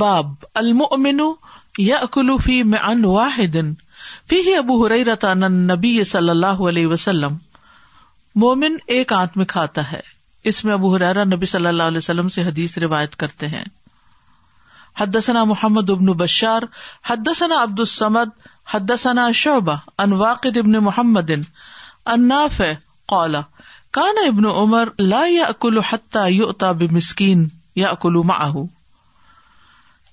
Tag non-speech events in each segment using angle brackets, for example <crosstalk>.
باب المؤمن یا فی میں واحد فیہ فی ہی ابو النبی صلی اللہ علیہ وسلم مومن ایک آنت میں کھاتا ہے اس میں ابو حرا نبی صلی اللہ علیہ وسلم سے حدیث روایت کرتے ہیں حدسنا محمد ابن بشار حدسنا عبد السمد حدسنا شعبہ ان واقع ابن محمد اناف قال کان ابن عمر لا حتٰ تاب مسکین یا اکلو مہو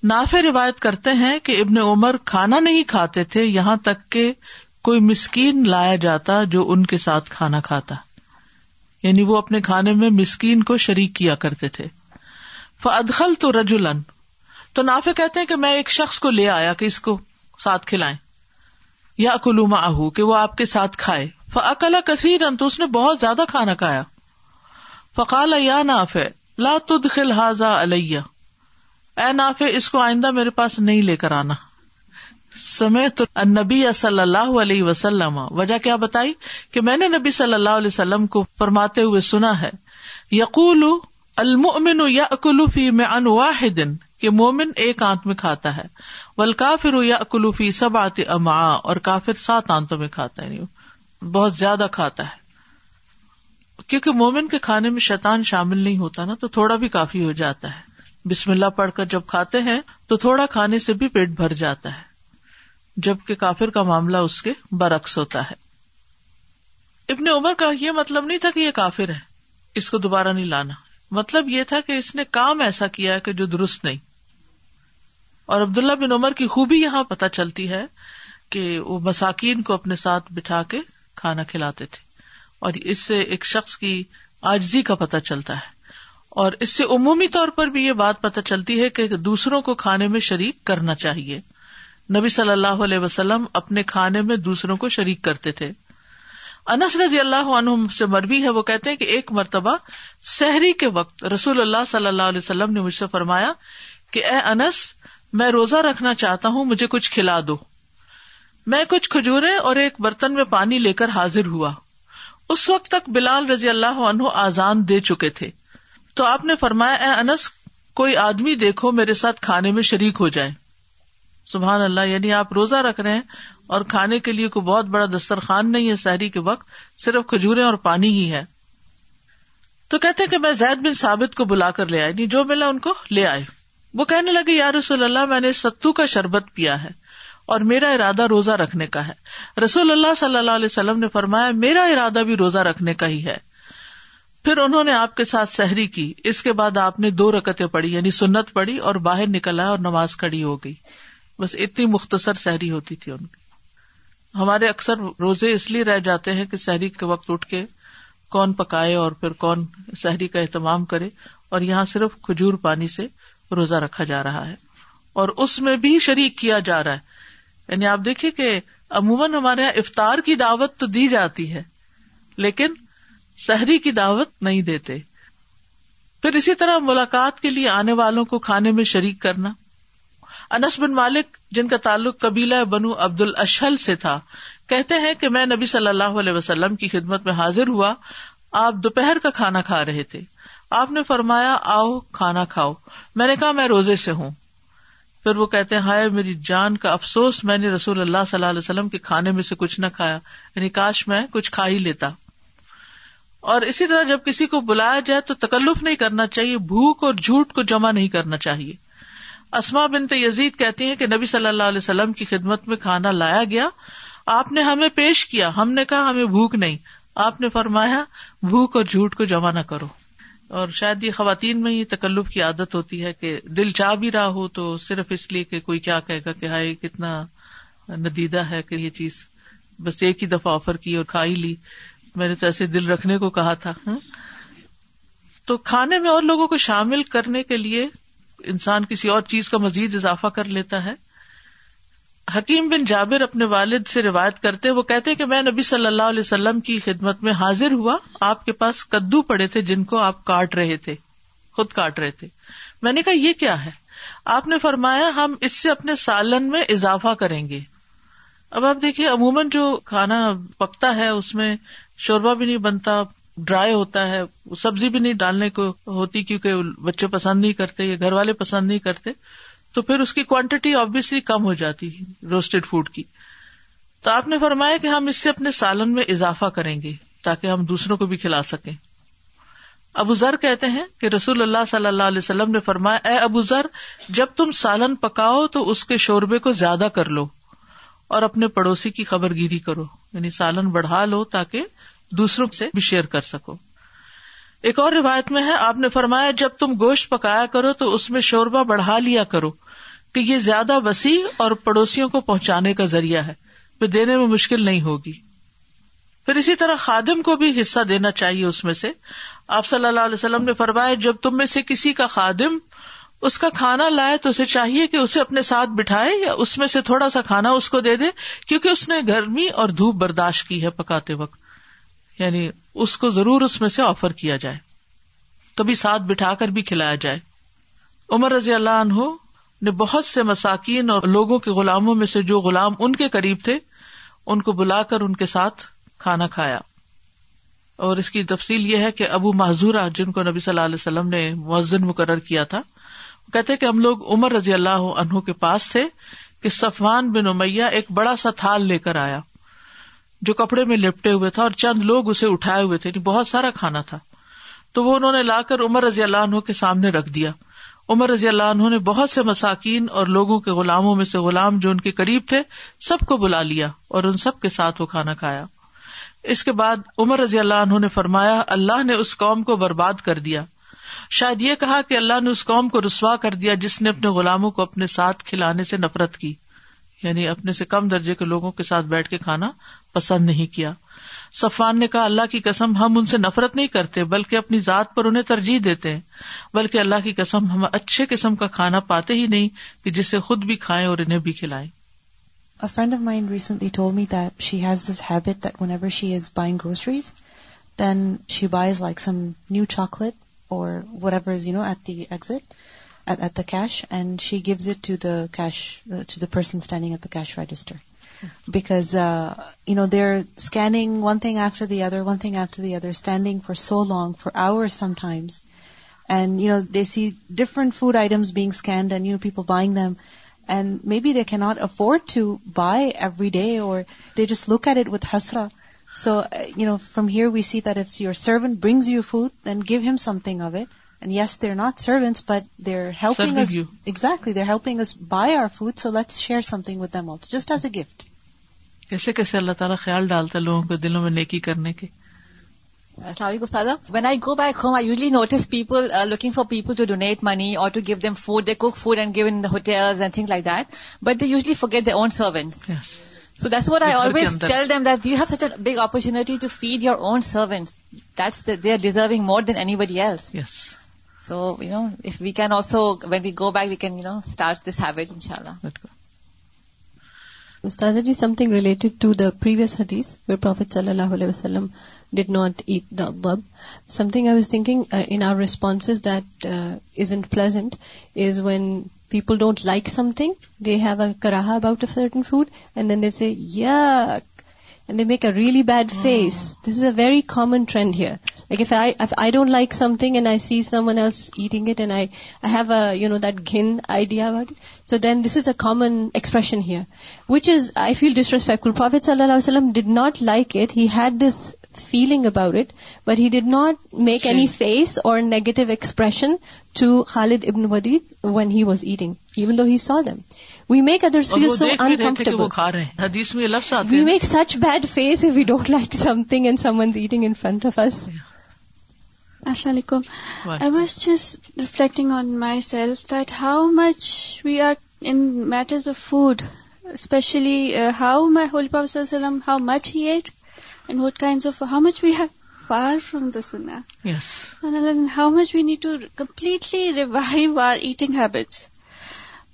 روایت کرتے ہیں کہ ابن عمر کھانا نہیں کھاتے تھے یہاں تک کہ کوئی مسکین لایا جاتا جو ان کے ساتھ کھانا کھاتا یعنی وہ اپنے کھانے میں مسکین کو شریک کیا کرتے تھے فدخل تو رج الن تو نافے کہتے ہیں کہ میں ایک شخص کو لے آیا کہ اس کو ساتھ کھلائیں یا کلوما آہ کہ وہ آپ کے ساتھ کھائے فلا کثیر تو اس نے بہت زیادہ کھانا کھایا فقال یا لا تدخل حاضا الیہ اے نافع اس کو آئندہ میرے پاس نہیں لے کر آنا سمیت نبی صلی اللہ علیہ وسلم وجہ کیا بتائی کہ میں نے نبی صلی اللہ علیہ وسلم کو فرماتے ہوئے سنا ہے یقول المن اکلوفی میں انواح دن کہ مومن ایک آنت میں کھاتا ہے ول کافر اکلوفی سب آتے اما اور کافر سات آنتوں میں کھاتا ہے یعنی بہت زیادہ کھاتا ہے کیونکہ مومن کے کھانے میں شیطان شامل نہیں ہوتا نا تو تھوڑا بھی کافی ہو جاتا ہے بسم اللہ پڑھ کر جب کھاتے ہیں تو تھوڑا کھانے سے بھی پیٹ بھر جاتا ہے جبکہ کافر کا معاملہ اس کے برعکس ہوتا ہے ابن عمر کا یہ مطلب نہیں تھا کہ یہ کافر ہے اس کو دوبارہ نہیں لانا مطلب یہ تھا کہ اس نے کام ایسا کیا ہے کہ جو درست نہیں اور عبداللہ بن عمر کی خوبی یہاں پتہ چلتی ہے کہ وہ مساکین کو اپنے ساتھ بٹھا کے کھانا کھلاتے تھے اور اس سے ایک شخص کی آجزی کا پتہ چلتا ہے اور اس سے عمومی طور پر بھی یہ بات پتا چلتی ہے کہ دوسروں کو کھانے میں شریک کرنا چاہیے نبی صلی اللہ علیہ وسلم اپنے کھانے میں دوسروں کو شریک کرتے تھے انس رضی اللہ عنہ سے مربی ہے وہ کہتے ہیں کہ ایک مرتبہ سحری کے وقت رسول اللہ صلی اللہ علیہ وسلم نے مجھ سے فرمایا کہ اے انس میں روزہ رکھنا چاہتا ہوں مجھے کچھ کھلا دو میں کچھ کھجورے اور ایک برتن میں پانی لے کر حاضر ہوا اس وقت تک بلال رضی اللہ عنہ آزان دے چکے تھے تو آپ نے فرمایا اے انس کوئی آدمی دیکھو میرے ساتھ کھانے میں شریک ہو جائے سبحان اللہ یعنی آپ روزہ رکھ رہے ہیں اور کھانے کے لیے کوئی بہت بڑا دسترخوان نہیں ہے سحری کے وقت صرف کھجورے اور پانی ہی ہے تو کہتے کہ میں زید بن ثابت کو بلا کر لے آئے جو ملا ان کو لے آئے وہ کہنے لگے یا رسول اللہ میں نے ستو کا شربت پیا ہے اور میرا ارادہ روزہ رکھنے کا ہے رسول اللہ صلی اللہ علیہ وسلم نے فرمایا میرا ارادہ بھی روزہ رکھنے کا ہی ہے پھر انہوں نے آپ کے ساتھ سحری کی اس کے بعد آپ نے دو رکتے پڑی یعنی سنت پڑی اور باہر نکلا اور نماز کھڑی ہو گئی بس اتنی مختصر سحری ہوتی تھی ان کی ہمارے اکثر روزے اس لیے رہ جاتے ہیں کہ سحری کے وقت اٹھ کے کون پکائے اور پھر کون سحری کا اہتمام کرے اور یہاں صرف کھجور پانی سے روزہ رکھا جا رہا ہے اور اس میں بھی شریک کیا جا رہا ہے یعنی آپ دیکھیے کہ عموماً ہمارے یہاں افطار کی دعوت تو دی جاتی ہے لیکن سحری کی دعوت نہیں دیتے پھر اسی طرح ملاقات کے لیے آنے والوں کو کھانے میں شریک کرنا انس بن مالک جن کا تعلق قبیلہ بنو عبد الشل سے تھا کہتے ہیں کہ میں نبی صلی اللہ علیہ وسلم کی خدمت میں حاضر ہوا آپ دوپہر کا کھانا کھا رہے تھے آپ نے فرمایا آؤ کھانا کھاؤ میں نے کہا میں روزے سے ہوں پھر وہ کہتے ہیں ہائے میری جان کا افسوس میں نے رسول اللہ صلی اللہ علیہ وسلم کے کھانے میں سے کچھ نہ کھایا یعنی کاش میں کچھ کھا ہی لیتا اور اسی طرح جب کسی کو بلایا جائے تو تکلف نہیں کرنا چاہیے بھوک اور جھوٹ کو جمع نہیں کرنا چاہیے اسما بنت یزید کہتی ہیں کہ نبی صلی اللہ علیہ وسلم کی خدمت میں کھانا لایا گیا آپ نے ہمیں پیش کیا ہم نے کہا ہمیں بھوک نہیں آپ نے فرمایا بھوک اور جھوٹ کو جمع نہ کرو اور شاید یہ خواتین میں یہ تکلف کی عادت ہوتی ہے کہ دل چاہ بھی رہا ہو تو صرف اس لیے کہ کوئی کیا کہے گا کہ ہائے کتنا ندیدہ ہے کہ یہ چیز بس ایک ہی دفعہ آفر کی اور کھائی لی میں نے تو ایسے دل رکھنے کو کہا تھا تو کھانے میں اور لوگوں کو شامل کرنے کے لیے انسان کسی اور چیز کا مزید اضافہ کر لیتا ہے حکیم بن جابر اپنے والد سے روایت کرتے وہ کہتے کہ میں نبی صلی اللہ علیہ وسلم کی خدمت میں حاضر ہوا آپ کے پاس کدو پڑے تھے جن کو آپ کاٹ رہے تھے خود کاٹ رہے تھے میں نے کہا یہ کیا ہے آپ نے فرمایا ہم اس سے اپنے سالن میں اضافہ کریں گے اب آپ دیکھیے عموماً جو کھانا پکتا ہے اس میں شوربا بھی نہیں بنتا ڈرائی ہوتا ہے سبزی بھی نہیں ڈالنے کو ہوتی کیونکہ بچے پسند نہیں کرتے یا گھر والے پسند نہیں کرتے تو پھر اس کی کوانٹیٹی آبیسلی کم ہو جاتی روسٹیڈ فوڈ کی تو آپ نے فرمایا کہ ہم اس سے اپنے سالن میں اضافہ کریں گے تاکہ ہم دوسروں کو بھی کھلا سکیں ابو ذر کہتے ہیں کہ رسول اللہ صلی اللہ علیہ وسلم نے فرمایا اے ابو ذر جب تم سالن پکاؤ تو اس کے شوربے کو زیادہ کر لو اور اپنے پڑوسی کی خبر گیری کرو یعنی سالن بڑھا لو تاکہ دوسروں سے بھی شیئر کر سکو ایک اور روایت میں ہے آپ نے فرمایا جب تم گوشت پکایا کرو تو اس میں شوربا بڑھا لیا کرو کہ یہ زیادہ وسیع اور پڑوسیوں کو پہنچانے کا ذریعہ ہے پھر دینے میں مشکل نہیں ہوگی پھر اسی طرح خادم کو بھی حصہ دینا چاہیے اس میں سے آپ صلی اللہ علیہ وسلم نے فرمایا جب تم میں سے کسی کا خادم اس کا کھانا لائے تو اسے چاہیے کہ اسے اپنے ساتھ بٹھائے یا اس میں سے تھوڑا سا کھانا اس کو دے دے کیونکہ اس نے گرمی اور دھوپ برداشت کی ہے پکاتے وقت یعنی اس کو ضرور اس میں سے آفر کیا جائے کبھی ساتھ بٹھا کر بھی کھلایا جائے عمر رضی اللہ عنہ نے بہت سے مساکین اور لوگوں کے غلاموں میں سے جو غلام ان کے قریب تھے ان کو بلا کر ان کے ساتھ کھانا کھایا اور اس کی تفصیل یہ ہے کہ ابو معذورہ جن کو نبی صلی اللہ علیہ وسلم نے مؤزن مقرر کیا تھا وہ کہتے کہ ہم لوگ عمر رضی اللہ عنہ کے پاس تھے کہ صفوان بن امیہ ایک بڑا سا تھال لے کر آیا جو کپڑے میں لپٹے ہوئے تھا اور چند لوگ اسے اٹھائے ہوئے تھے یعنی بہت سارا کھانا تھا تو وہ انہوں نے لا کر عمر رضی اللہ عنہ کے سامنے رکھ دیا عمر رضی اللہ عنہ نے بہت سے مساکین اور لوگوں کے غلاموں میں سے غلام جو ان کے قریب تھے سب کو بلا لیا اور ان سب کے ساتھ وہ کھانا کھایا اس کے بعد عمر رضی اللہ عنہ نے فرمایا اللہ نے اس قوم کو برباد کر دیا شاید یہ کہا کہ اللہ نے اس قوم کو رسوا کر دیا جس نے اپنے غلاموں کو اپنے ساتھ کھلانے سے نفرت کی یعنی اپنے سے کم درجے کے لوگوں کے ساتھ بیٹھ کے کھانا پسند نہیں کیا سفان نے کہا اللہ کی قسم ہم ان سے نفرت نہیں کرتے بلکہ اپنی ذات پر انہیں ترجیح دیتے ہیں بلکہ اللہ کی قسم ہم اچھے قسم کا کھانا پاتے ہی نہیں کہ جسے خود بھی کھائیں اور انہیں بھی کھلائیں friend of mind at, she has this habit whenever she is buying groceries then she buys like some new chocolate اور because uh, they're scanning one thing after the other, standing for so long, for hours sometimes. And they see different food items being scanned and people buying them. And maybe they cannot afford to buy every day, or they just look at it with hasra. So, uh, from here we see that if your servant brings you food, then give him something of it. Yes they are not servants but they are helping exactly they is by our food so let's share thing with just as a gift کیسے کیسے اللہ تعالیٰ خیال ڈالتا ہے لوگوں کو دلوں میں نیکی کرنے کے السلام علیکم when I go back home I usually notice people looking for people to donate money or to give cook food and give in hotel and thing like that but they usually forget own so that's what I always tell that you have such a big to feed your own servants that's they are deserving more than anybody else so you know if we can also when we go back we can you know start this habit ان شاء اللہ استاد ji something related to the previous حدیث where prophet صلی اللہ علیہ وسلم did not at the بب something I was thinking in our response that is and pleasant is when people don't like something they have a کراہا about a certain food and then they say یا and they make a really bad face this is a very common trend here like I don't like something and I see someone else eating it and I I have a you know that gun idea about so then this is a common expression here which is I feel disrespectful prophet صلی اللہ علیہ وسلم did not like it had this feeling about it, but he did not make any face or negative expression to Khalid ibn Walid when he was eating, even though he saw them. We make others feel so uncomfortable. We make such bad face if we don't like something and someone's eating in front of us. Assalamu alaikum. I was just reflecting on myself that how much we are in matters of food, especially uh, how my Holy Prophet sallallahu alaihi wasallam, how much he ate, and what kinds of, how much we have far from the sunnah. Yes. And how much we need to completely revive our eating habits.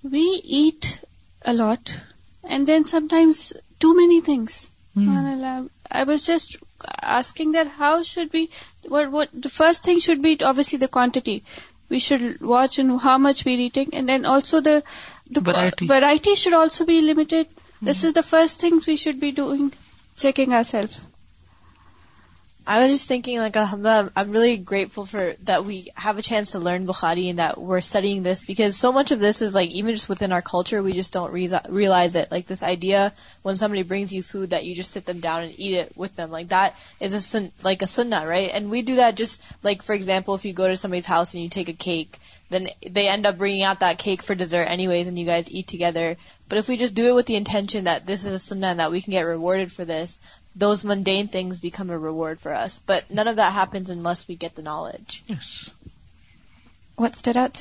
We eat a lot and then sometimes too many things. Hmm. Um, I was just asking that how should we, what the first thing should be obviously the quantity. We should watch and how much we're eating, and then also the variety should also be limited. This hmm. is the first things we should be doing, checking ourselves. I was thing like really great full fort we ہین سر learn بخاری وو ار سیگ this because so much of this is like what انچر we just realize like this idea wings down like we do this like for examples house a cake then then berry for the زر an ways you get eat to together you just do what intentions on we got road for this what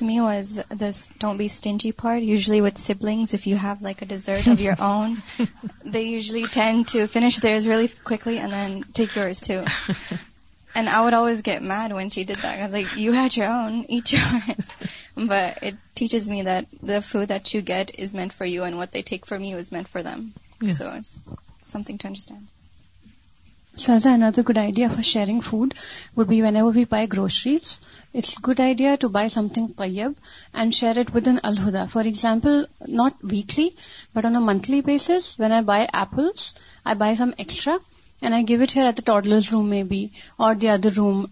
me was this be stain with sibling likelies made went you have teachers me دف do get is meant for you and what take for muse meant for دمز something to understand So another good idea for sharing food would be whenever we buy groceries, it's a good idea to buy something tayyib and share it with an al-huda. For example, not weekly, but on a monthly basis, when I buy apples, I buy some extra and I give it here at the toddler's room maybe, or the other room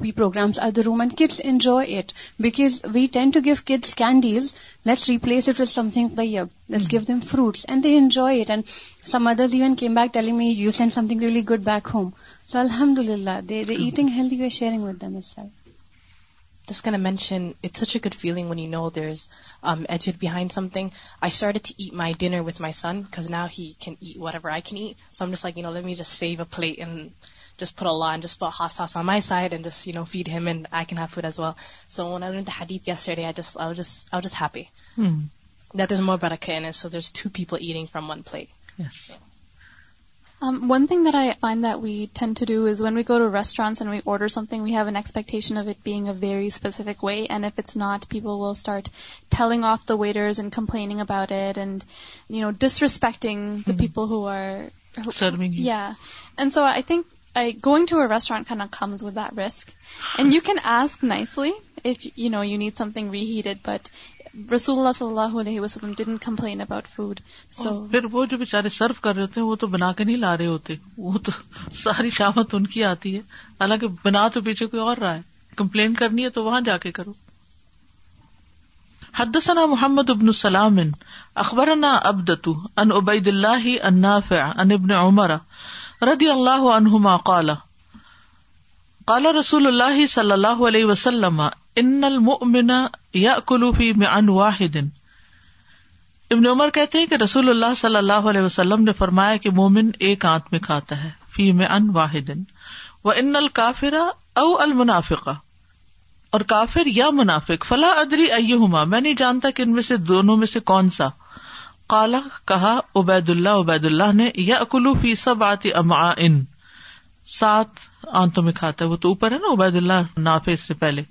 be program of the room kids enjoy it's we tend to give kids candies replace some things give them fruits and they enjoy it and some mothers me use and something really good back home so الحمد للہ they are eating with just mention good feeling when you know there is I eat it behind something I my dinner what my sons نا one thing I we tend to does when we cover restaurant we order we have an expectation of it beg a very specific way and if it's not people will start of the wears and complaining about and you know disrespecting the people who are and so I think going to a restaurant kind of comes with that risk. And you you you can ask nicely if know need something reheated, but didn't complain about food. So پھر وہ وہ وہ جو سرو کر رہے رہے ہوتے ہوتے ہیں تو تو بنا کے نہیں لا ساری شامت ان کی آتی ہے حالانکہ بنا تو پیچھے کوئی اور رہا ہے کمپلین کرنی ہے تو وہاں جا کے کرو حدثنا محمد ابن سلام اخبرنا نا ان عبید اللہ النافع ان ابن انبن رضی اللہ عنہما قال قال رسول اللہ صلی اللہ علیہ وسلم ان المؤمن یاکل فی معن واحد ابن عمر کہتے ہیں کہ رسول اللہ صلی اللہ علیہ وسلم نے فرمایا کہ مومن ایک آنت میں کھاتا ہے فی معن واحد و ان الکافرا او المنافقہ اور کافر یا منافق فلا ادری ایہما میں نہیں جانتا کہ ان میں سے دونوں میں سے کون سا کالا کہا عبید اللہ عبید اللہ نے یا اکلو فی سب آتی اما ان سات آنتوں میں کھاتا ہے وہ تو اوپر ہے نا عبید اللہ نافے سے پہلے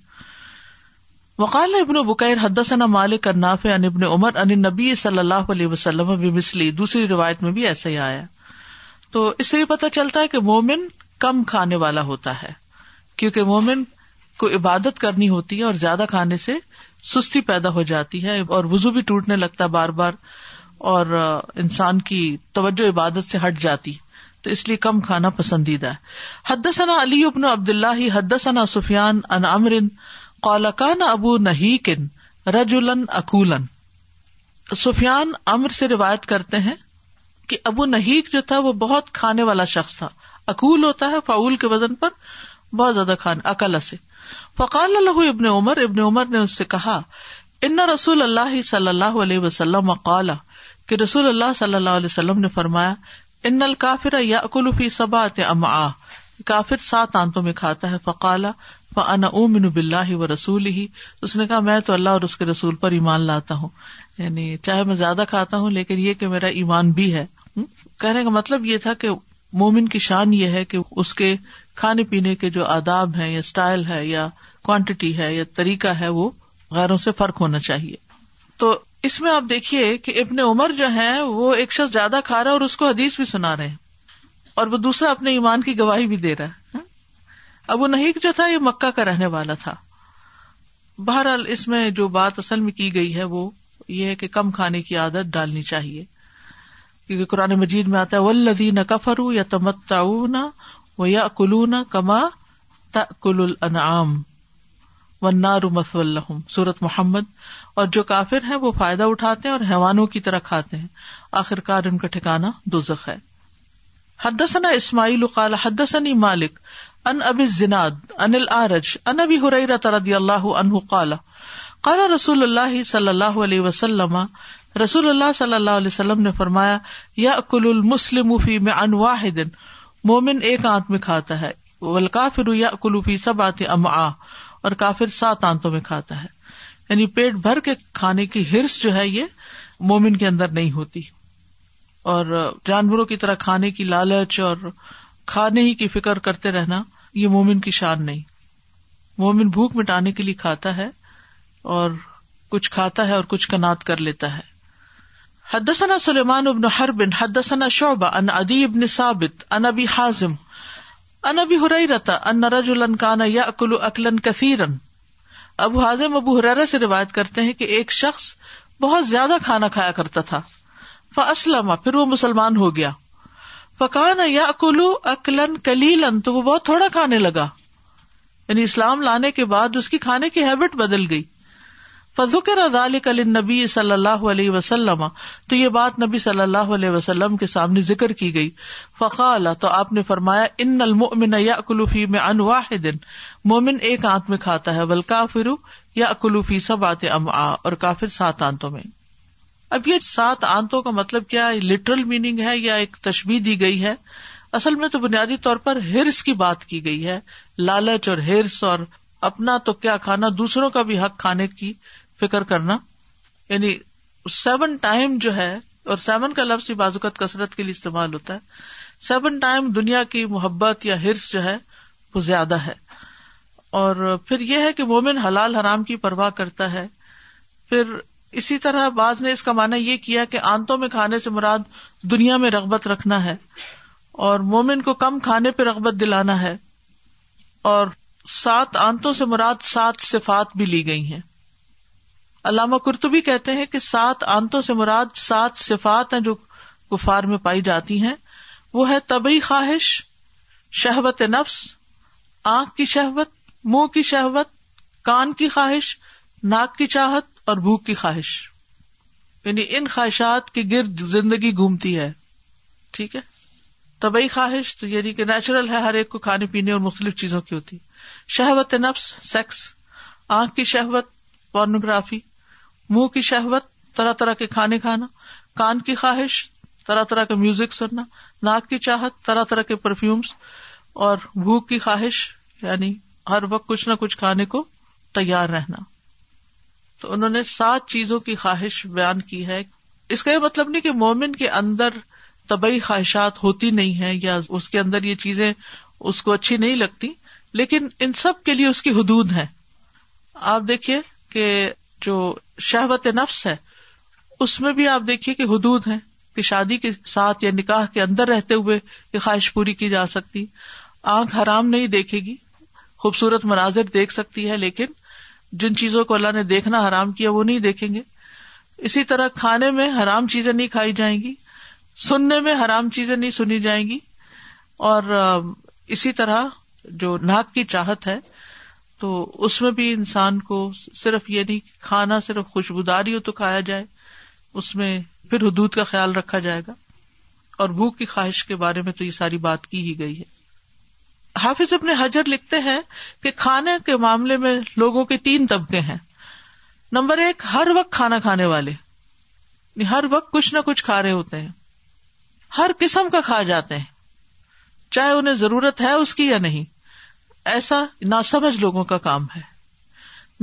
وقال ابن بکیر مالک ابن عمر نبی صلی اللہ علیہ وسلم دوسری روایت میں بھی ایسا ہی آیا تو اس سے یہ پتا چلتا ہے کہ مومن کم کھانے والا ہوتا ہے کیونکہ مومن کو عبادت کرنی ہوتی ہے اور زیادہ کھانے سے سستی پیدا ہو جاتی ہے اور وزو بھی ٹوٹنے لگتا بار بار اور انسان کی توجہ عبادت سے ہٹ جاتی تو اس لیے کم کھانا پسندیدہ حد ثنا علی ابن عبد اللہ حد ثنا سفیان ان امرن قالقان ابو ابو کن رج الن اکولن سفیان امر سے روایت کرتے ہیں کہ ابو نہیک جو تھا وہ بہت کھانے والا شخص تھا اکول ہوتا ہے فعول کے وزن پر بہت زیادہ کھانا اکلا سے فقال اللہ ابن عمر ابن عمر نے اس سے کہا ان رسول اللہ صلی اللہ علیہ وسلم قالا کہ رسول اللہ صلی اللہ علیہ وسلم نے فرمایا ان نل کافر یا اکلوفی سبات ام کافر سات آنتوں میں کھاتا ہے فقال فعن امن بلّہ و رسول ہی اس نے کہا میں تو اللہ اور اس کے رسول پر ایمان لاتا ہوں یعنی چاہے میں زیادہ کھاتا ہوں لیکن یہ کہ میرا ایمان بھی ہے کہنے کا مطلب یہ تھا کہ مومن کی شان یہ ہے کہ اس کے کھانے پینے کے جو آداب ہے یا اسٹائل ہے یا کوانٹیٹی ہے یا طریقہ ہے وہ غیروں سے فرق ہونا چاہیے تو اس میں آپ دیکھیے کہ ابن عمر جو ہے وہ ایک شخص زیادہ کھا رہا ہے اور اس کو حدیث بھی سنا رہے اور وہ دوسرا اپنے ایمان کی گواہی بھی دے رہا ہے اب وہ جو تھا یہ مکہ کا رہنے والا تھا بہرحال اس میں جو بات اصل میں کی گئی ہے وہ یہ کہ کم کھانے کی عادت ڈالنی چاہیے کیونکہ قرآن مجید میں آتا ہے ولدی نہ کفر یا تمتا وہ یا کلون کما و نارو رس سورت محمد اور جو کافر ہیں وہ فائدہ اٹھاتے ہیں اور حیوانوں کی طرح کھاتے ہیں آخرکار ان کا ٹھکانا دوزخ ہے حدثنا اسماعیل قال حدثني مالک ان ابی رضی اللہ رسول اللہ صلی اللہ علیہ وسلم رسول اللہ صلی اللہ علیہ وسلم نے فرمایا یا اکل المسلم معن واحد مومن ایک آنت میں کھاتا ہے والکافر یا اکل فی ام آ اور کافر سات آنتوں میں کھاتا ہے یعنی پیٹ بھر کے کھانے کی ہرس جو ہے یہ مومن کے اندر نہیں ہوتی اور جانوروں کی طرح کھانے کی لالچ اور کھانے ہی کی فکر کرتے رہنا یہ مومن کی شان نہیں مومن بھوک مٹانے کے لیے کھاتا ہے اور کچھ کھاتا ہے اور کچھ کنات کر لیتا ہے حدثنا سلیمان ابن حرب حدثنا شعبہ ان ادی ابن ثابت ان ابی حازم ان ابی ہرئی رتا ان رجلا الن قانا یا اکل کثیرن ابو حازم ابو حرارا سے روایت کرتے ہیں کہ ایک شخص بہت زیادہ کھانا کھایا کرتا تھا پھر وہ مسلمان ہو گیا یا اکلو اکلن کلیلن تو وہ بہت تھوڑا کھانے لگا یعنی اسلام لانے کے بعد اس کی کھانے کی ہیبٹ بدل گئی فضوکردال نبی صلی اللہ علیہ وسلم تو یہ بات نبی صلی اللہ علیہ وسلم کے سامنے ذکر کی گئی فقال تو آپ نے فرمایا ان فی میں مومن ایک آنت میں کھاتا ہے بلکہ فرو یا اکلوفی سب آتے ام آ اور کافر سات آنتوں میں اب یہ سات آنتوں کا مطلب کیا لٹرل میننگ ہے یا ایک تشبیح دی گئی ہے اصل میں تو بنیادی طور پر ہرس کی بات کی گئی ہے لالچ اور ہرس اور اپنا تو کیا کھانا دوسروں کا بھی حق کھانے کی فکر کرنا یعنی سیون ٹائم جو ہے اور سیون کا لفظ بازوقت کثرت کے لیے استعمال ہوتا ہے سیون ٹائم دنیا کی محبت یا ہرس جو ہے وہ زیادہ ہے اور پھر یہ ہے کہ مومن حلال حرام کی پرواہ کرتا ہے پھر اسی طرح بعض نے اس کا مانا یہ کیا کہ آنتوں میں کھانے سے مراد دنیا میں رغبت رکھنا ہے اور مومن کو کم کھانے پہ رغبت دلانا ہے اور سات آنتوں سے مراد سات صفات بھی لی گئی ہیں علامہ کرتبی کہتے ہیں کہ سات آنتوں سے مراد سات صفات ہیں جو گفار میں پائی جاتی ہیں وہ ہے طبی خواہش شہبت نفس آنکھ کی شہبت منہ کی شہوت کان کی خواہش ناک کی چاہت اور بھوک کی خواہش یعنی ان خواہشات کے گرد زندگی گھومتی ہے ٹھیک ہے طبی خواہش تو یعنی کہ نیچرل ہے ہر ایک کو کھانے پینے اور مختلف چیزوں کی ہوتی شہوت نفس سیکس آنکھ کی شہوت پورنوگرافی منہ کی شہوت طرح طرح کے کھانے کھانا کان کی خواہش طرح طرح کا میوزک سننا ناک کی چاہت طرح طرح کے پرفیومس اور بھوک کی خواہش یعنی ہر وقت کچھ نہ کچھ کھانے کو تیار رہنا تو انہوں نے سات چیزوں کی خواہش بیان کی ہے اس کا یہ مطلب نہیں کہ مومن کے اندر طبی خواہشات ہوتی نہیں ہے یا اس کے اندر یہ چیزیں اس کو اچھی نہیں لگتی لیکن ان سب کے لیے اس کی حدود ہے آپ دیکھیے کہ جو شہبت نفس ہے اس میں بھی آپ دیکھیے کہ حدود ہے کہ شادی کے ساتھ یا نکاح کے اندر رہتے ہوئے یہ خواہش پوری کی جا سکتی آنکھ حرام نہیں دیکھے گی خوبصورت مناظر دیکھ سکتی ہے لیکن جن چیزوں کو اللہ نے دیکھنا حرام کیا وہ نہیں دیکھیں گے اسی طرح کھانے میں حرام چیزیں نہیں کھائی جائیں گی سننے میں حرام چیزیں نہیں سنی جائیں گی اور اسی طرح جو ناک کی چاہت ہے تو اس میں بھی انسان کو صرف یہ نہیں کھانا صرف خوشبوداری ہو تو کھایا جائے اس میں پھر حدود کا خیال رکھا جائے گا اور بھوک کی خواہش کے بارے میں تو یہ ساری بات کی ہی گئی ہے حافظ اپنے حجر لکھتے ہیں کہ کھانے کے معاملے میں لوگوں کے تین طبقے ہیں نمبر ایک ہر وقت کھانا کھانے والے یعنی ہر وقت کچھ نہ کچھ کھا رہے ہوتے ہیں ہر قسم کا کھا جاتے ہیں چاہے انہیں ضرورت ہے اس کی یا نہیں ایسا ناسمجھ لوگوں کا کام ہے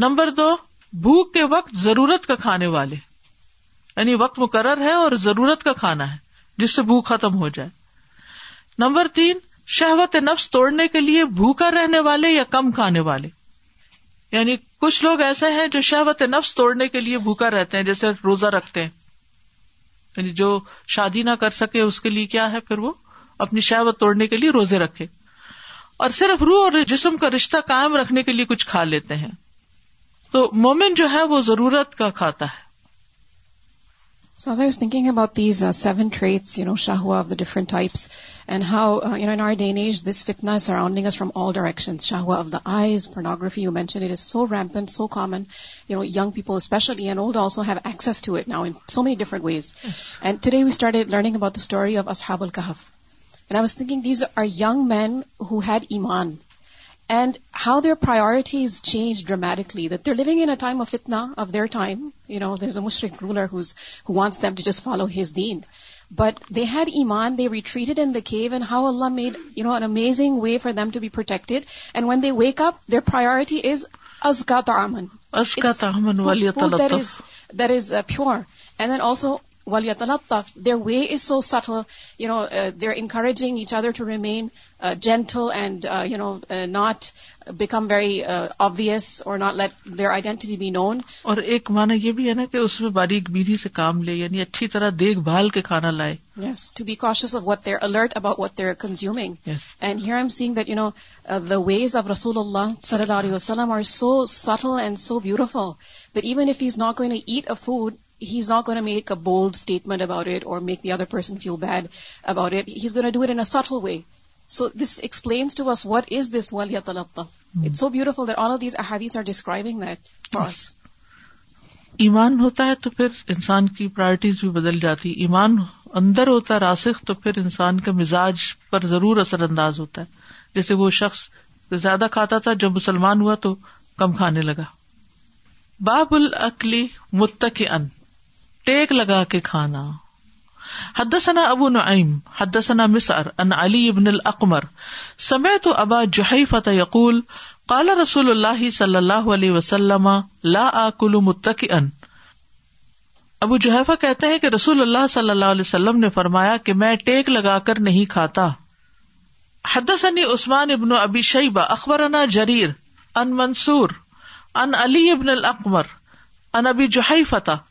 نمبر دو بھوک کے وقت ضرورت کا کھانے والے یعنی وقت مقرر ہے اور ضرورت کا کھانا ہے جس سے بھوک ختم ہو جائے نمبر تین شہوت نفس توڑنے کے لیے بھوکا رہنے والے یا کم کھانے والے یعنی کچھ لوگ ایسے ہیں جو شہوت نفس توڑنے کے لیے بھوکا رہتے ہیں جیسے روزہ رکھتے ہیں یعنی جو شادی نہ کر سکے اس کے لیے کیا ہے پھر وہ اپنی شہوت توڑنے کے لیے روزے رکھے اور صرف روح اور جسم کا رشتہ قائم رکھنے کے لیے کچھ کھا لیتے ہیں تو مومن جو ہے وہ ضرورت کا کھاتا ہے So as I was thinking about these uh, 7 traits, shahwa of the different types, and how, uh, in our day and age, this fitna is surrounding us from all directions. Shahwa of the eyes, pornography, you mentioned, it is so rampant, so common. Young people especially and old also have access to it now in so many different ways. <laughs> And today we started learning about the story of Ashab al-Kahf. And I was thinking these are young men who had iman. And how their poverty change dramatically that their living in time of اتنا of their time you know there is مشرق ruler whose who wants them to just follow his then but they had ایمان they retreated in the cave and how Allah made you know an amazing way for them to be protected and when they wake up their priority is ازگاتا امن is there is pure and then also ولی تلطف their way is so subtle you know encouraging each other to remain gentle and you know not become very obvious or not let their identity be known or ایک مانا یہ بھی ہے نا کہ اس میں باریک بیری سے کام لے یعنی اچھی طرح دیکھ بھال کے کھانا لائے yes to be conscious of what their alert about what no consume ways of رسول اللہ صلی اللہ علیہ وسلم are so subtle and so beautiful that even is as going eat a food bold statement about our ایمان ہوتا ہے تو پھر انسان کی پرائرٹیز بھی بدل جاتی ایمان اندر ہوتا ہے راسخ تو پھر انسان کا مزاج پر ضرور اثر انداز ہوتا ہے جیسے وہ شخص زیادہ کھاتا تھا جب مسلمان ہوا تو کم کھانے لگا باب متقی متق ٹیک لگا کے کھانا حدثنا ابو نعیم حدثنا مسعر ان علی ابن الاقمر سمے تو ابا جوہی فتح یقول کالا رسول اللہ صلی اللہ علیہ وسلم لا آکل ان ابو جوہیفا کہتے ہیں کہ رسول اللہ صلی اللہ علیہ وسلم نے فرمایا کہ میں ٹیک لگا کر نہیں کھاتا حد ثنی عثمان ابن ابی شیبہ اخبرنا جریر ان منصور ان علی ابن الاقمر ان ابی جوہائی فتح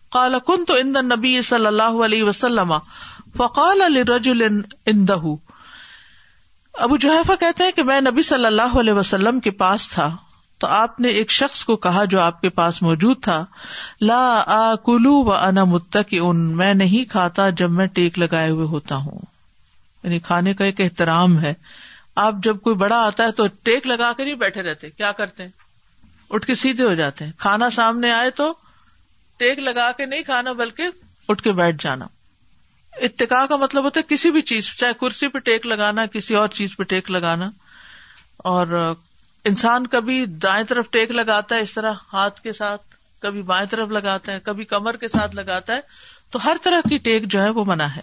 کن تو اندن نبی صلی اللہ علیہ وسلم فقال ابو جوہیفا کہتے ہیں کہ میں نبی صلی اللہ علیہ وسلم کے پاس تھا تو آپ نے ایک شخص کو کہا جو آپ کے پاس موجود تھا لا کلو و انا ان میں نہیں کھاتا جب میں ٹیک لگائے ہوئے ہوتا ہوں یعنی کھانے کا ایک احترام ہے آپ جب کوئی بڑا آتا ہے تو ٹیک لگا کر نہیں بیٹھے رہتے کیا کرتے اٹھ کے سیدھے ہو جاتے ہیں کھانا سامنے آئے تو ٹیک لگا کے نہیں کھانا بلکہ اٹھ کے بیٹھ جانا اتقاع کا مطلب ہوتا ہے کسی بھی چیز چاہے کرسی پہ ٹیک لگانا کسی اور چیز پہ ٹیک لگانا اور انسان کبھی دائیں طرف ٹیک لگاتا ہے اس طرح ہاتھ کے ساتھ کبھی بائیں طرف لگاتا ہے کبھی کمر کے ساتھ لگاتا ہے تو ہر طرح کی ٹیک جو ہے وہ منع ہے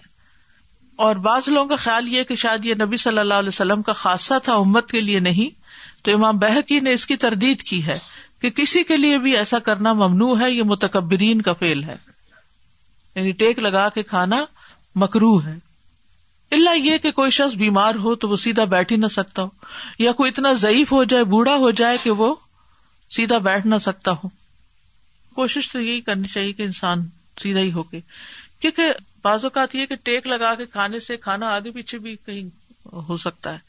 اور بعض لوگوں کا خیال یہ کہ شاید یہ نبی صلی اللہ علیہ وسلم کا خاصہ تھا امت کے لیے نہیں تو امام بہکی نے اس کی تردید کی ہے کہ کسی کے لیے بھی ایسا کرنا ممنوع ہے یہ متکبرین کا فیل ہے یعنی ٹیک لگا کے کھانا مکرو ہے اللہ یہ کہ کوئی شخص بیمار ہو تو وہ سیدھا بیٹھ ہی نہ سکتا ہو یا کوئی اتنا ضعیف ہو جائے بوڑھا ہو جائے کہ وہ سیدھا بیٹھ نہ سکتا ہو کوشش تو یہی کرنی چاہیے کہ انسان سیدھا ہی ہو کے کیونکہ بعض اوقات یہ کہ ٹیک لگا کے کھانے سے کھانا آگے پیچھے بھی کہیں ہو سکتا ہے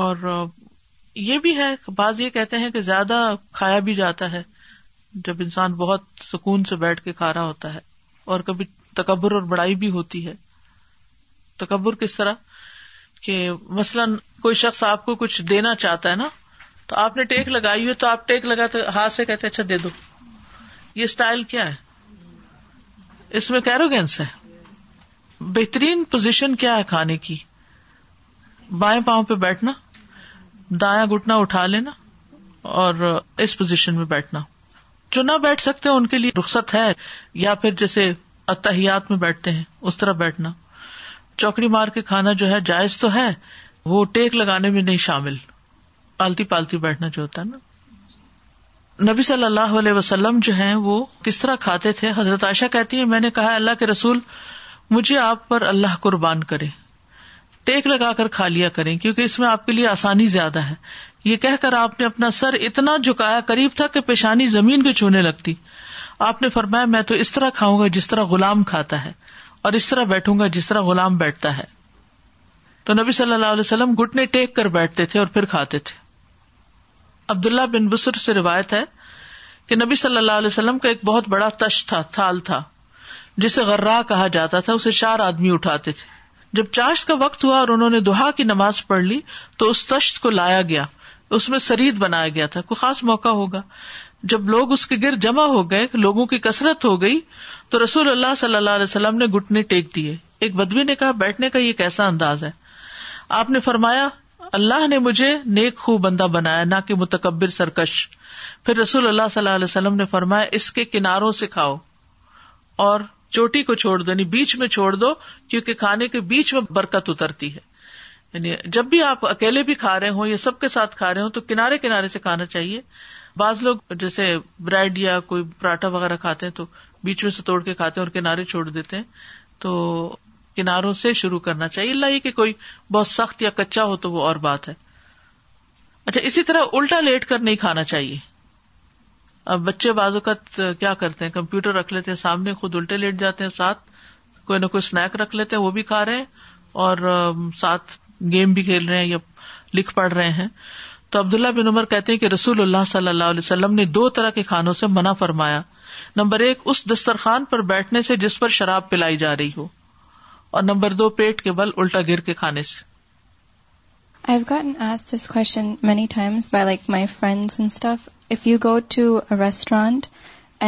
اور یہ بھی ہے بعض یہ کہتے ہیں کہ زیادہ کھایا بھی جاتا ہے جب انسان بہت سکون سے بیٹھ کے کھا رہا ہوتا ہے اور کبھی تکبر اور بڑائی بھی ہوتی ہے تکبر کس طرح کہ مثلاً کوئی شخص آپ کو کچھ دینا چاہتا ہے نا تو آپ نے ٹیک لگائی ہے تو آپ ٹیک لگا تو ہاتھ سے کہتے اچھا دے دو یہ اسٹائل کیا ہے اس میں کیروگینس ہے بہترین پوزیشن کیا ہے کھانے کی بائیں پاؤں پہ بیٹھنا دایاں گٹنا اٹھا لینا اور اس پوزیشن میں بیٹھنا جو نہ بیٹھ سکتے ان کے لیے رخصت ہے یا پھر جیسے اتحیات میں بیٹھتے ہیں اس طرح بیٹھنا چوکڑی مار کے کھانا جو ہے جائز تو ہے وہ ٹیک لگانے میں نہیں شامل پالتی پالتی بیٹھنا جو ہوتا ہے نا نبی صلی اللہ علیہ وسلم جو ہے وہ کس طرح کھاتے تھے حضرت عائشہ کہتی ہے میں نے کہا اللہ کے رسول مجھے آپ پر اللہ قربان کرے ٹیک لگا کر کھا لیا کریں کیونکہ اس میں آپ کے لیے آسانی زیادہ ہے یہ کہہ کر آپ نے اپنا سر اتنا جھکایا قریب تھا کہ پیشانی زمین کو چھونے لگتی آپ نے فرمایا میں تو اس طرح کھاؤں گا جس طرح غلام کھاتا ہے اور اس طرح بیٹھوں گا جس طرح غلام بیٹھتا ہے تو نبی صلی اللہ علیہ وسلم گٹنے ٹیک کر بیٹھتے تھے اور پھر کھاتے تھے عبد اللہ بن بسر سے روایت ہے کہ نبی صلی اللہ علیہ وسلم کا ایک بہت بڑا تش تھا تھال تھا جسے غرا کہا جاتا تھا اسے چار آدمی اٹھاتے تھے جب چاشت کا وقت ہوا اور انہوں نے دہا کی نماز پڑھ لی تو اس تشت کو لایا گیا اس میں سرید بنایا گیا تھا کوئی خاص موقع ہوگا جب لوگ اس کے گر جمع ہو گئے لوگوں کی کسرت ہو گئی تو رسول اللہ صلی اللہ علیہ وسلم نے گٹنے ٹیک دیے ایک بدوی نے کہا بیٹھنے کا یہ کیسا انداز ہے آپ نے فرمایا اللہ نے مجھے نیک خوب بندہ بنایا نہ کہ متکبر سرکش پھر رسول اللہ صلی اللہ علیہ وسلم نے فرمایا اس کے کناروں سے کھاؤ اور چوٹی کو چھوڑ دو یعنی بیچ میں چھوڑ دو کیونکہ کھانے کے بیچ میں برکت اترتی ہے یعنی جب بھی آپ اکیلے بھی کھا رہے ہوں یا سب کے ساتھ کھا رہے ہوں تو کنارے کنارے سے کھانا چاہیے بعض لوگ جیسے بریڈ یا کوئی پراٹھا وغیرہ کھاتے ہیں تو بیچ میں سے توڑ کے کھاتے ہیں اور کنارے چھوڑ دیتے ہیں تو کناروں سے شروع کرنا چاہیے اللہ یہ کہ کوئی بہت سخت یا کچا ہو تو وہ اور بات ہے اچھا اسی طرح الٹا لیٹ کر نہیں کھانا چاہیے اب بچے بعض اوقات کیا کرتے ہیں کمپیوٹر رکھ لیتے ہیں سامنے خود الٹے لیٹ جاتے ہیں ساتھ کوئی نہ کوئی اسنیک رکھ لیتے ہیں وہ بھی کھا رہے ہیں اور ساتھ گیم بھی کھیل رہے ہیں یا لکھ پڑھ رہے ہیں تو عبداللہ بن عمر کہتے ہیں کہ رسول اللہ صلی اللہ علیہ وسلم نے دو طرح کے کھانوں سے منع فرمایا نمبر ایک اس دسترخوان پر بیٹھنے سے جس پر شراب پلائی جا رہی ہو اور نمبر دو پیٹ کے بل الٹا گر کے کھانے سے if you go to restaurant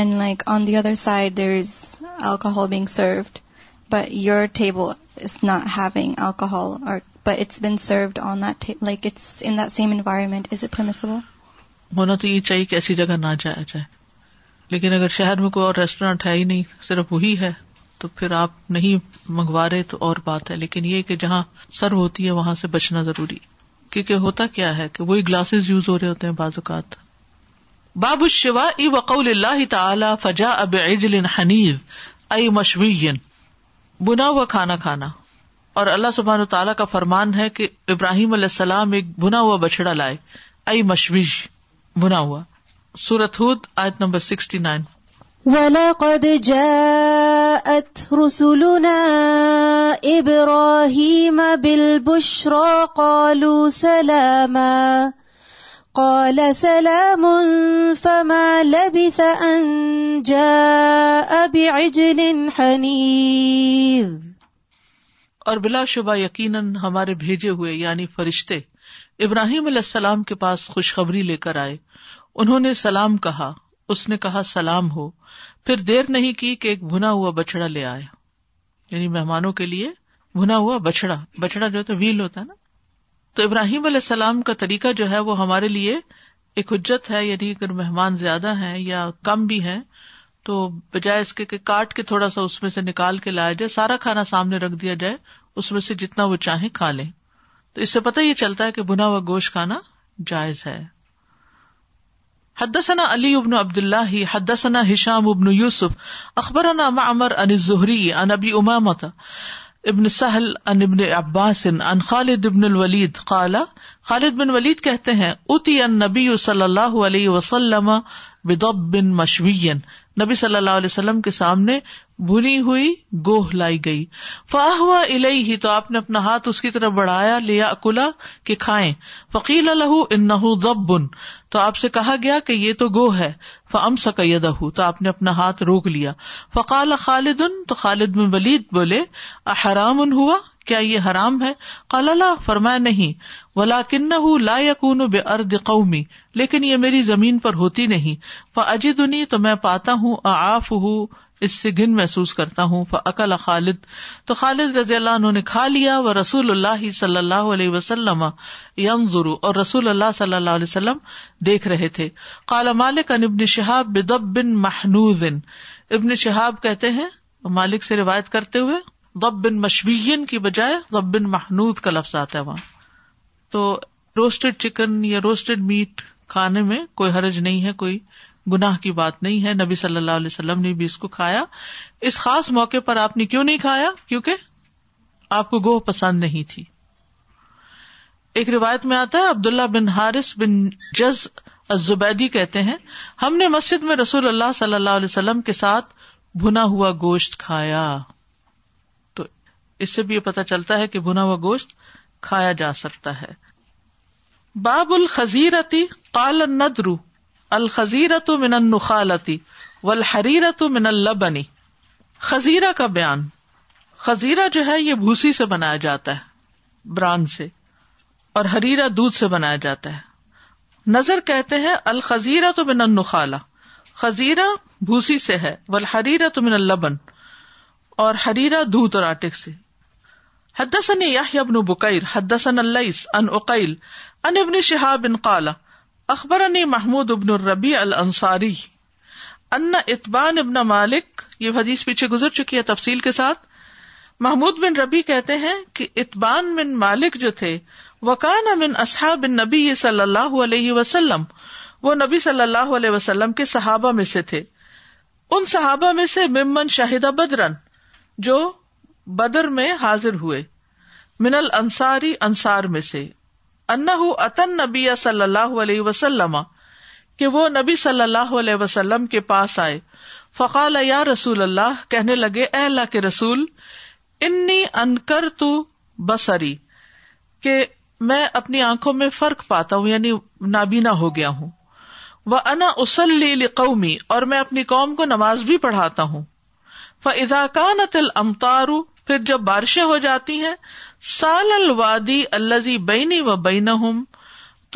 and like on the other side there is alcohol being served but your table is not having alcohol or but it's been served on that like it's in that same environment is it permissible ہونا تو یہ چاہیے کہ ایسی جگہ نہ جایا جائے لیکن اگر شہر میں کوئی اور ریسٹورینٹ ہے ہی نہیں صرف وہی ہے تو پھر آپ نہیں منگوا رہے تو اور بات ہے لیکن یہ کہ جہاں سرو ہوتی ہے وہاں سے بچنا ضروری کیونکہ ہوتا کیا ہے کہ وہی گلاسز یوز ہو رہے ہوتے ہیں بعض اوقات باب الشوا ای وقول اللہ تعالی فجا اب عجل حنیز اے مشوین بنا ہوا کھانا کھانا اور اللہ سبحان تعالیٰ کا فرمان ہے کہ ابراہیم علیہ السلام ایک بنا ہوا بچڑا لائے اے مشویش بنا ہوا سورت ہود آیت نمبر سکسٹی نائن وَلَقَدْ جَاءَتْ رُسُلُنَا إِبْرَاهِيمَ بِالْبُشْرَى قَالُوا سَلَامًا حنيذ اور بلا شبہ یقیناً ہمارے بھیجے ہوئے یعنی فرشتے ابراہیم علیہ السلام کے پاس خوشخبری لے کر آئے انہوں نے سلام کہا اس نے کہا سلام ہو پھر دیر نہیں کی کہ ایک بھنا ہوا بچڑا لے آیا یعنی مہمانوں کے لیے بھنا ہوا بچڑا بچڑا جو ہے ویل ہوتا ہے نا تو ابراہیم علیہ السلام کا طریقہ جو ہے وہ ہمارے لیے ایک حجت ہے یعنی اگر مہمان زیادہ ہیں یا کم بھی ہیں تو بجائے اس کے کہ کاٹ کے تھوڑا سا اس میں سے نکال کے لایا جائے سارا کھانا سامنے رکھ دیا جائے اس میں سے جتنا وہ چاہیں کھا لیں تو اس سے پتہ یہ چلتا ہے کہ بنا ہوا گوشت کھانا جائز ہے حدثنا علی ابن عبد اللہ حدثنا ہشام ابن یوسف اخبرنا معمر عن الزہری عن ابی امام ابن سہل ان ابن عباس ان خالد خالد ابن الولید بن ولید کہتے ہیں اتی ان نبی صلی اللہ علیہ وسلم بدب بن مشوین نبی صلی اللہ علیہ وسلم کے سامنے بھنی ہوئی گوہ لائی گئی فاح ہی تو آپ نے اپنا ہاتھ اس کی طرف بڑھایا لیا اکلا کہ کھائے فقیل دب بن تو آپ سے کہا گیا کہ یہ تو گوہ ہے تو آپ نے اپنا ہاتھ روک لیا فقال خالد ان تو خالد ولید بولے احرام ان ہوا کیا یہ حرام ہے اللہ فرمایا نہیں ولا کن ہوں لا یقون بے ارد قومی لیکن یہ میری زمین پر ہوتی نہیں فا اجیت تو میں پاتا ہوں آف ہوں اس سے گن محسوس کرتا ہوں خالد تو خالد رضی اللہ انہوں نے کھا لیا وہ رسول اللہ صلی اللہ علیہ وسلم اور رسول اللہ صلی اللہ علیہ وسلم دیکھ رہے تھے مالک ان ابن شہاب بن محنوز ابن شہاب کہتے ہیں مالک سے روایت کرتے ہوئے دب بن مشوین کی بجائے دب بن محنود کا لفظ آتا ہے وہاں تو روسٹیڈ چکن یا روسٹیڈ میٹ کھانے میں کوئی حرج نہیں ہے کوئی گناہ کی بات نہیں ہے نبی صلی اللہ علیہ وسلم نے بھی اس کو کھایا اس خاص موقع پر آپ نے کیوں نہیں کھایا کیونکہ آپ کو گوہ پسند نہیں تھی ایک روایت میں آتا ہے عبد اللہ بن حارث بن جز الزبیدی کہتے ہیں ہم نے مسجد میں رسول اللہ صلی اللہ علیہ وسلم کے ساتھ بھنا ہوا گوشت کھایا تو اس سے بھی یہ پتا چلتا ہے کہ بھنا ہوا گوشت کھایا جا سکتا ہے باب الخیرتی کال ندرو الخیرہ تو من النخالتی والحریرت تو من البنی خزیرہ کا بیان خزیرہ جو ہے یہ بھوسی سے بنایا جاتا ہے بران سے اور حریرہ دودھ سے بنایا جاتا ہے نظر کہتے ہیں الخزیرہ تو من النخالہ خزیرہ بھوسی سے ہے تو من البن اور حریرہ دودھ اور آٹک سے حدسن یا بکیر حدسن ان اقیل ان ابن ان قالا اخبر محمود ابن الربی الصاری ان اطبان ابن مالک یہ حدیث پیچھے گزر چکی ہے تفصیل کے ساتھ محمود بن ربی کہتے ہیں کہ اطبان جو تھے وکان بن نبی صلی اللہ علیہ وسلم وہ نبی صلی اللہ علیہ وسلم کے صحابہ میں سے تھے ان صحابہ میں سے ممن شاہدہ بدرن جو بدر میں حاضر ہوئے من الصاری انصار میں سے اتن نبی صلی اللہ علیہ وسلم کہ وہ نبی صلی اللہ علیہ وسلم کے پاس آئے فقال یا رسول اللہ کہنے لگے اے اللہ کے رسول انی انکر تو بسری کہ میں اپنی آنکھوں میں فرق پاتا ہوں یعنی نابینا ہو گیا ہوں وہ انا اسلی قومی اور میں اپنی قوم کو نماز بھی پڑھاتا ہوں فضا المتارو پھر جب بارشیں ہو جاتی ہیں سال الوادی و بین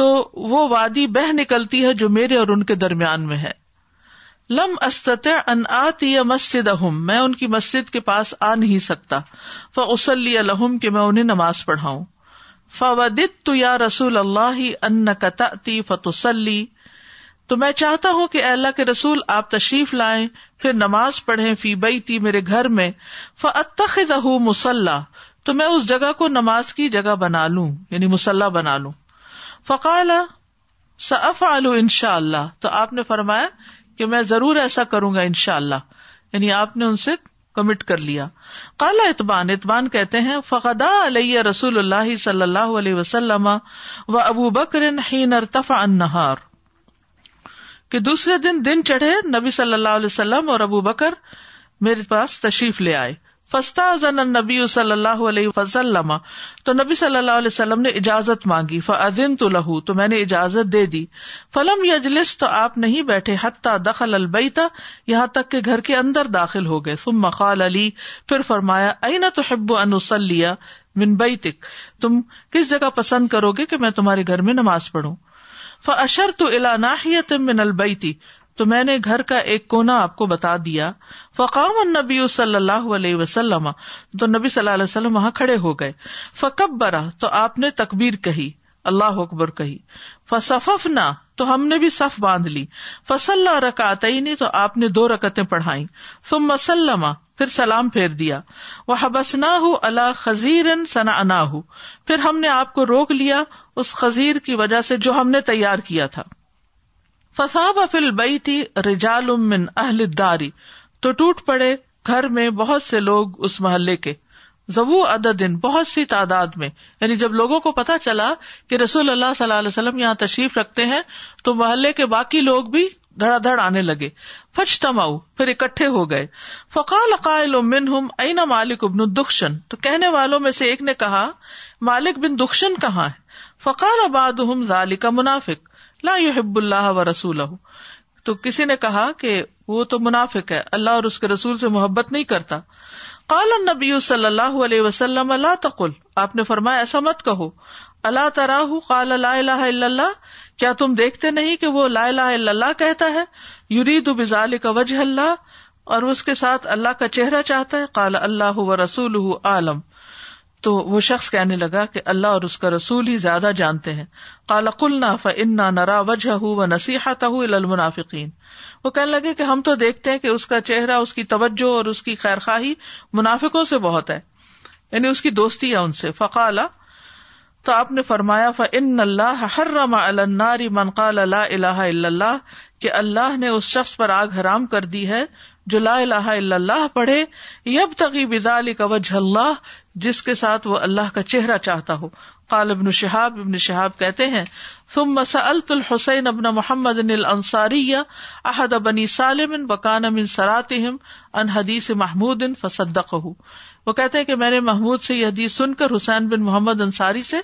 تو وہ وادی بہ نکلتی ہے جو میرے اور ان کے درمیان میں ہے لم استط یا مسجد اہم میں ان کی مسجد کے پاس آ نہیں سکتا فسلی اسلی الحم کہ میں انہیں نماز پڑھاؤں فوادت تو یا رسول اللہ ان فتوسلی تو میں چاہتا ہوں کہ اللہ کے رسول آپ تشریف لائیں پھر نماز پڑھے فی بئی تھی میرے گھر میں مسلح تو میں اس جگہ کو نماز کی جگہ بنا لوں یعنی مسلح بنا لوں فقال ان شاء اللہ تو آپ نے فرمایا کہ میں ضرور ایسا کروں گا ان شاء اللہ یعنی آپ نے ان سے کمٹ کر لیا کالا اطبان اتبان کہتے ہیں فقدا علیہ رسول اللہ صلی اللہ علیہ وسلم و ابو بکر انہار کہ دوسرے دن دن چڑھے نبی صلی اللہ علیہ وسلم اور ابو بکر میرے پاس تشریف لے آئے فستا نبی صلی اللہ علیہ وسلم تو نبی صلی اللہ علیہ وسلم نے اجازت مانگی تو لہو تو میں نے اجازت دے دی فلم یا جلس تو آپ نہیں بیٹھے حتیٰ دخل البیتا یہاں تک کہ گھر کے اندر داخل ہو گئے خال علی پھر فرمایا ائی نہ تو حب من بن بی تم کس جگہ پسند کرو گے کہ میں تمہارے گھر میں نماز پڑھوں فشر تو الا نہ تو میں نے گھر کا ایک کونا آپ کو بتا دیا فقام النبی صلی اللہ علیہ وسلم تو نبی صلی اللہ علیہ وسلم وہاں کھڑے ہو گئے برا تو آپ نے تقبیر کہی اللہ اکبر کہی فصف نہ تو ہم نے بھی صف باندھ لی فصل رکاتی تو آپ نے دو رکتیں پڑھائی تم سلم پھر سلام پھیر دیا وہ اللہ خزیر سنا پھر ہم نے آپ کو روک لیا اس خزیر کی وجہ سے جو ہم نے تیار کیا تھا فساب افل بئی تھی رجال اہل داری تو ٹوٹ پڑے گھر میں بہت سے لوگ اس محلے کے زبو عددن دن بہت سی تعداد میں یعنی جب لوگوں کو پتا چلا کہ رسول اللہ صلی اللہ علیہ وسلم یہاں تشریف رکھتے ہیں تو محلے کے باقی لوگ بھی دھڑا دھڑ آنے لگے فج تماؤ پھر اکٹھے ہو گئے فقال امن ہم این مالک ابن دخشن تو کہنے والوں میں سے ایک نے کہا مالک بن دخشن کہاں ہے فقال اباد ہم ذالی کا منافق لا حب اللہ و رسول تو کسی نے کہا کہ وہ تو منافق ہے اللہ اور اس کے رسول سے محبت نہیں کرتا النبی صلی اللہ علیہ وسلم اللہ تقل آپ نے فرمایا ایسا مت کہو اللہ تراہ کال کیا تم دیکھتے نہیں کہ وہ لا لا اللہ کہتا ہے یرید بزال کا وجہ اللہ اور اس کے ساتھ اللہ کا چہرہ چاہتا ہے کالا و رسول عالم تو وہ شخص کہنے لگا کہ اللہ اور اس کا رسول ہی زیادہ جانتے ہیں کالا کلنا ف انا نرا وجہ نسیحا تل المنافقین وہ کہنے لگے کہ ہم تو دیکھتے ہیں کہ اس کا چہرہ اس کی توجہ اور اس کی خیر خواہی منافقوں سے بہت ہے یعنی اس کی دوستی ہے ان سے فقالا تو آپ نے فرمایا ف ان اللہ حرم الناری من قال لا الہ الا اللہ کہ اللہ نے اس شخص پر آگ حرام کر دی ہے جو لا الہ الا اللہ پڑھے یب تغی بدالی کا وجہ اللہ جس کے ساتھ وہ اللہ کا چہرہ چاہتا ہو قال ابن شہاب ابن شہاب کہتے ہیں ثم مسألت الحسین ابن محمد الانصاریہ احد بنی سالم بکان من سراتہم ان حدیث محمود فصدقہو وہ کہتے ہیں کہ میں نے محمود سے یہ حدیث سن کر حسین بن محمد انصاری سے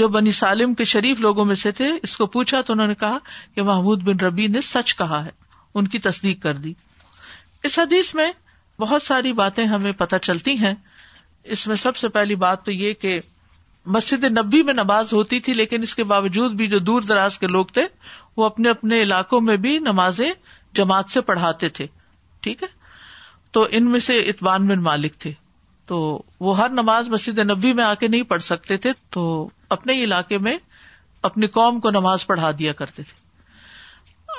جو بنی سالم کے شریف لوگوں میں سے تھے اس کو پوچھا تو انہوں نے کہا کہ محمود بن ربی نے سچ کہا ہے ان کی تصدیق کر دی اس حدیث میں بہت ساری باتیں ہمیں پتہ چلتی ہیں اس میں سب سے پہلی بات تو یہ کہ مسجد نبی میں نماز ہوتی تھی لیکن اس کے باوجود بھی جو دور دراز کے لوگ تھے وہ اپنے اپنے علاقوں میں بھی نمازیں جماعت سے پڑھاتے تھے ٹھیک ہے تو ان میں سے اطبان بن مالک تھے تو وہ ہر نماز مسجد نبی میں آ کے نہیں پڑھ سکتے تھے تو اپنے علاقے میں اپنی قوم کو نماز پڑھا دیا کرتے تھے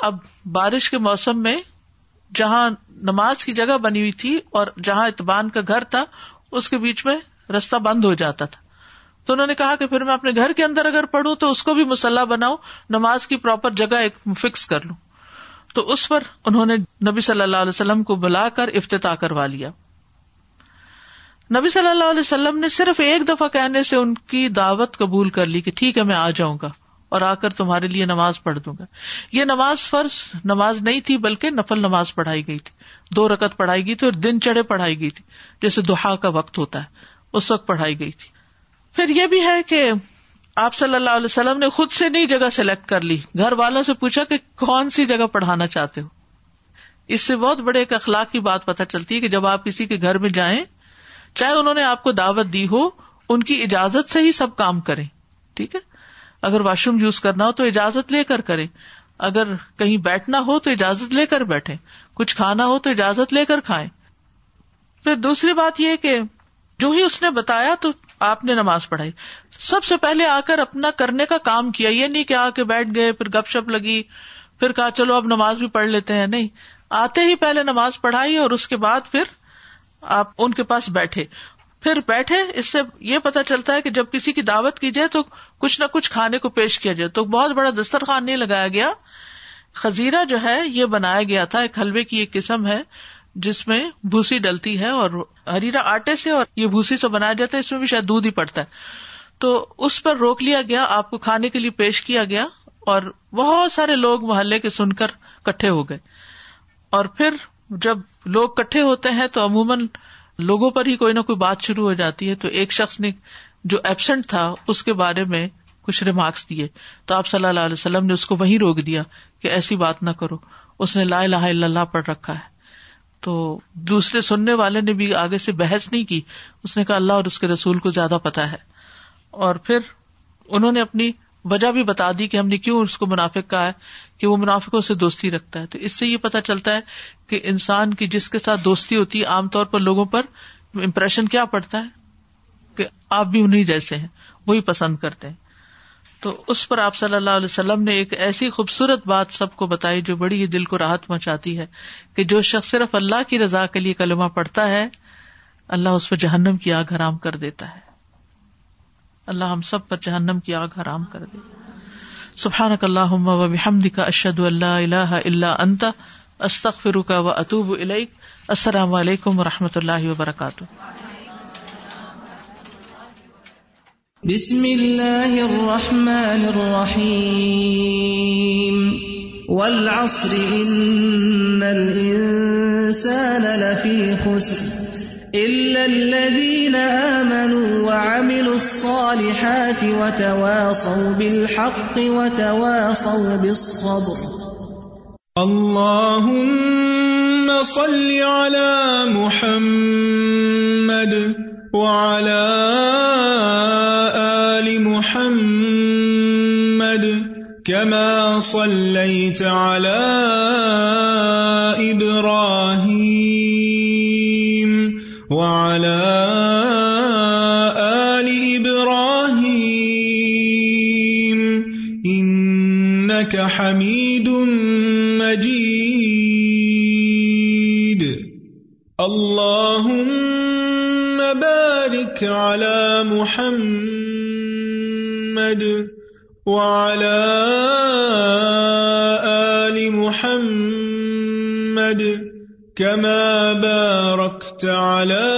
اب بارش کے موسم میں جہاں نماز کی جگہ بنی ہوئی تھی اور جہاں اتبان کا گھر تھا اس کے بیچ میں رستہ بند ہو جاتا تھا تو انہوں نے کہا کہ پھر میں اپنے گھر کے اندر اگر پڑھوں تو اس کو بھی مسلح بناؤں نماز کی پراپر جگہ ایک فکس کر لوں تو اس پر انہوں نے نبی صلی اللہ علیہ وسلم کو بلا کر افتتاح کروا لیا نبی صلی اللہ علیہ وسلم نے صرف ایک دفعہ کہنے سے ان کی دعوت قبول کر لی کہ ٹھیک ہے میں آ جاؤں گا اور آ کر تمہارے لیے نماز پڑھ دوں گا یہ نماز فرض نماز نہیں تھی بلکہ نفل نماز پڑھائی گئی تھی دو رقت پڑھائی گئی تھی اور دن چڑھے پڑھائی گئی تھی جیسے دہا کا وقت ہوتا ہے اس وقت پڑھائی گئی تھی پھر یہ بھی ہے کہ آپ صلی اللہ علیہ وسلم نے خود سے نئی جگہ سلیکٹ کر لی گھر والوں سے پوچھا کہ کون سی جگہ پڑھانا چاہتے ہو اس سے بہت بڑے اخلاق کی بات پتا چلتی ہے کہ جب آپ کسی کے گھر میں جائیں چاہے انہوں نے آپ کو دعوت دی ہو ان کی اجازت سے ہی سب کام کرے ٹھیک ہے اگر واش روم یوز کرنا ہو تو اجازت لے کر کریں اگر کہیں بیٹھنا ہو تو اجازت لے کر بیٹھے کچھ کھانا ہو تو اجازت لے کر کھائیں پھر دوسری بات یہ کہ جو ہی اس نے بتایا تو آپ نے نماز پڑھائی سب سے پہلے آ کر اپنا کرنے کا کام کیا یہ نہیں کہ آ کے بیٹھ گئے پھر گپ شپ لگی پھر کہا چلو اب نماز بھی پڑھ لیتے ہیں نہیں آتے ہی پہلے نماز پڑھائی اور اس کے بعد پھر آپ ان کے پاس بیٹھے پھر بیٹھے اس سے یہ پتا چلتا ہے کہ جب کسی کی دعوت کی جائے تو کچھ نہ کچھ کھانے کو پیش کیا جائے تو بہت بڑا دسترخوان نہیں لگایا گیا خزیرہ جو ہے یہ بنایا گیا تھا ایک حلوے کی ایک قسم ہے جس میں بھوسی ڈلتی ہے اور ہریرا آٹے سے اور یہ بھوسی سے بنایا جاتا ہے اس میں بھی شاید دودھ ہی پڑتا ہے تو اس پر روک لیا گیا آپ کو کھانے کے لیے پیش کیا گیا اور بہت سارے لوگ محلے کے سن کر کٹھے ہو گئے اور پھر جب لوگ کٹھے ہوتے ہیں تو عموماً لوگوں پر ہی کوئی نہ کوئی بات شروع ہو جاتی ہے تو ایک شخص نے جو ایبسینٹ تھا اس کے بارے میں کچھ ریمارکس دیے تو آپ صلی اللہ علیہ وسلم نے اس کو وہیں روک دیا کہ ایسی بات نہ کرو اس نے الہ لہ اللہ پڑھ رکھا ہے تو دوسرے سننے والے نے بھی آگے سے بحث نہیں کی اس نے کہا اللہ اور اس کے رسول کو زیادہ پتا ہے اور پھر انہوں نے اپنی وجہ بھی بتا دی کہ ہم نے کیوں اس کو منافق کہا ہے کہ وہ منافقوں سے دوستی رکھتا ہے تو اس سے یہ پتا چلتا ہے کہ انسان کی جس کے ساتھ دوستی ہوتی ہے عام طور پر لوگوں پر امپریشن کیا پڑتا ہے کہ آپ بھی انہیں جیسے ہیں وہی پسند کرتے ہیں تو اس پر آپ صلی اللہ علیہ وسلم نے ایک ایسی خوبصورت بات سب کو بتائی جو بڑی دل کو راحت پہنچاتی ہے کہ جو شخص صرف اللہ کی رضا کے لیے کلمہ پڑھتا ہے اللہ اس پہ جہنم کی آگ حرام کر دیتا ہے اللہ ہم سب پر جہنم کی آگ حرام کر دے سبحان اللہ و بحمد کا اشد اللہ اللہ اللہ انت استخر و اطوب علیک السلام علیکم و رحمۃ اللہ وبرکاتہ بسم اللہ الرحمن الرحیم والعصر ان الانسان لفی خسر بالحق وتواصوا بالصبر اللهم صل على محمد آل محمد كما سلائی چال إبراهيم راہی إنك حميد مجيد اللهم بارك على محمد آل محمد رخال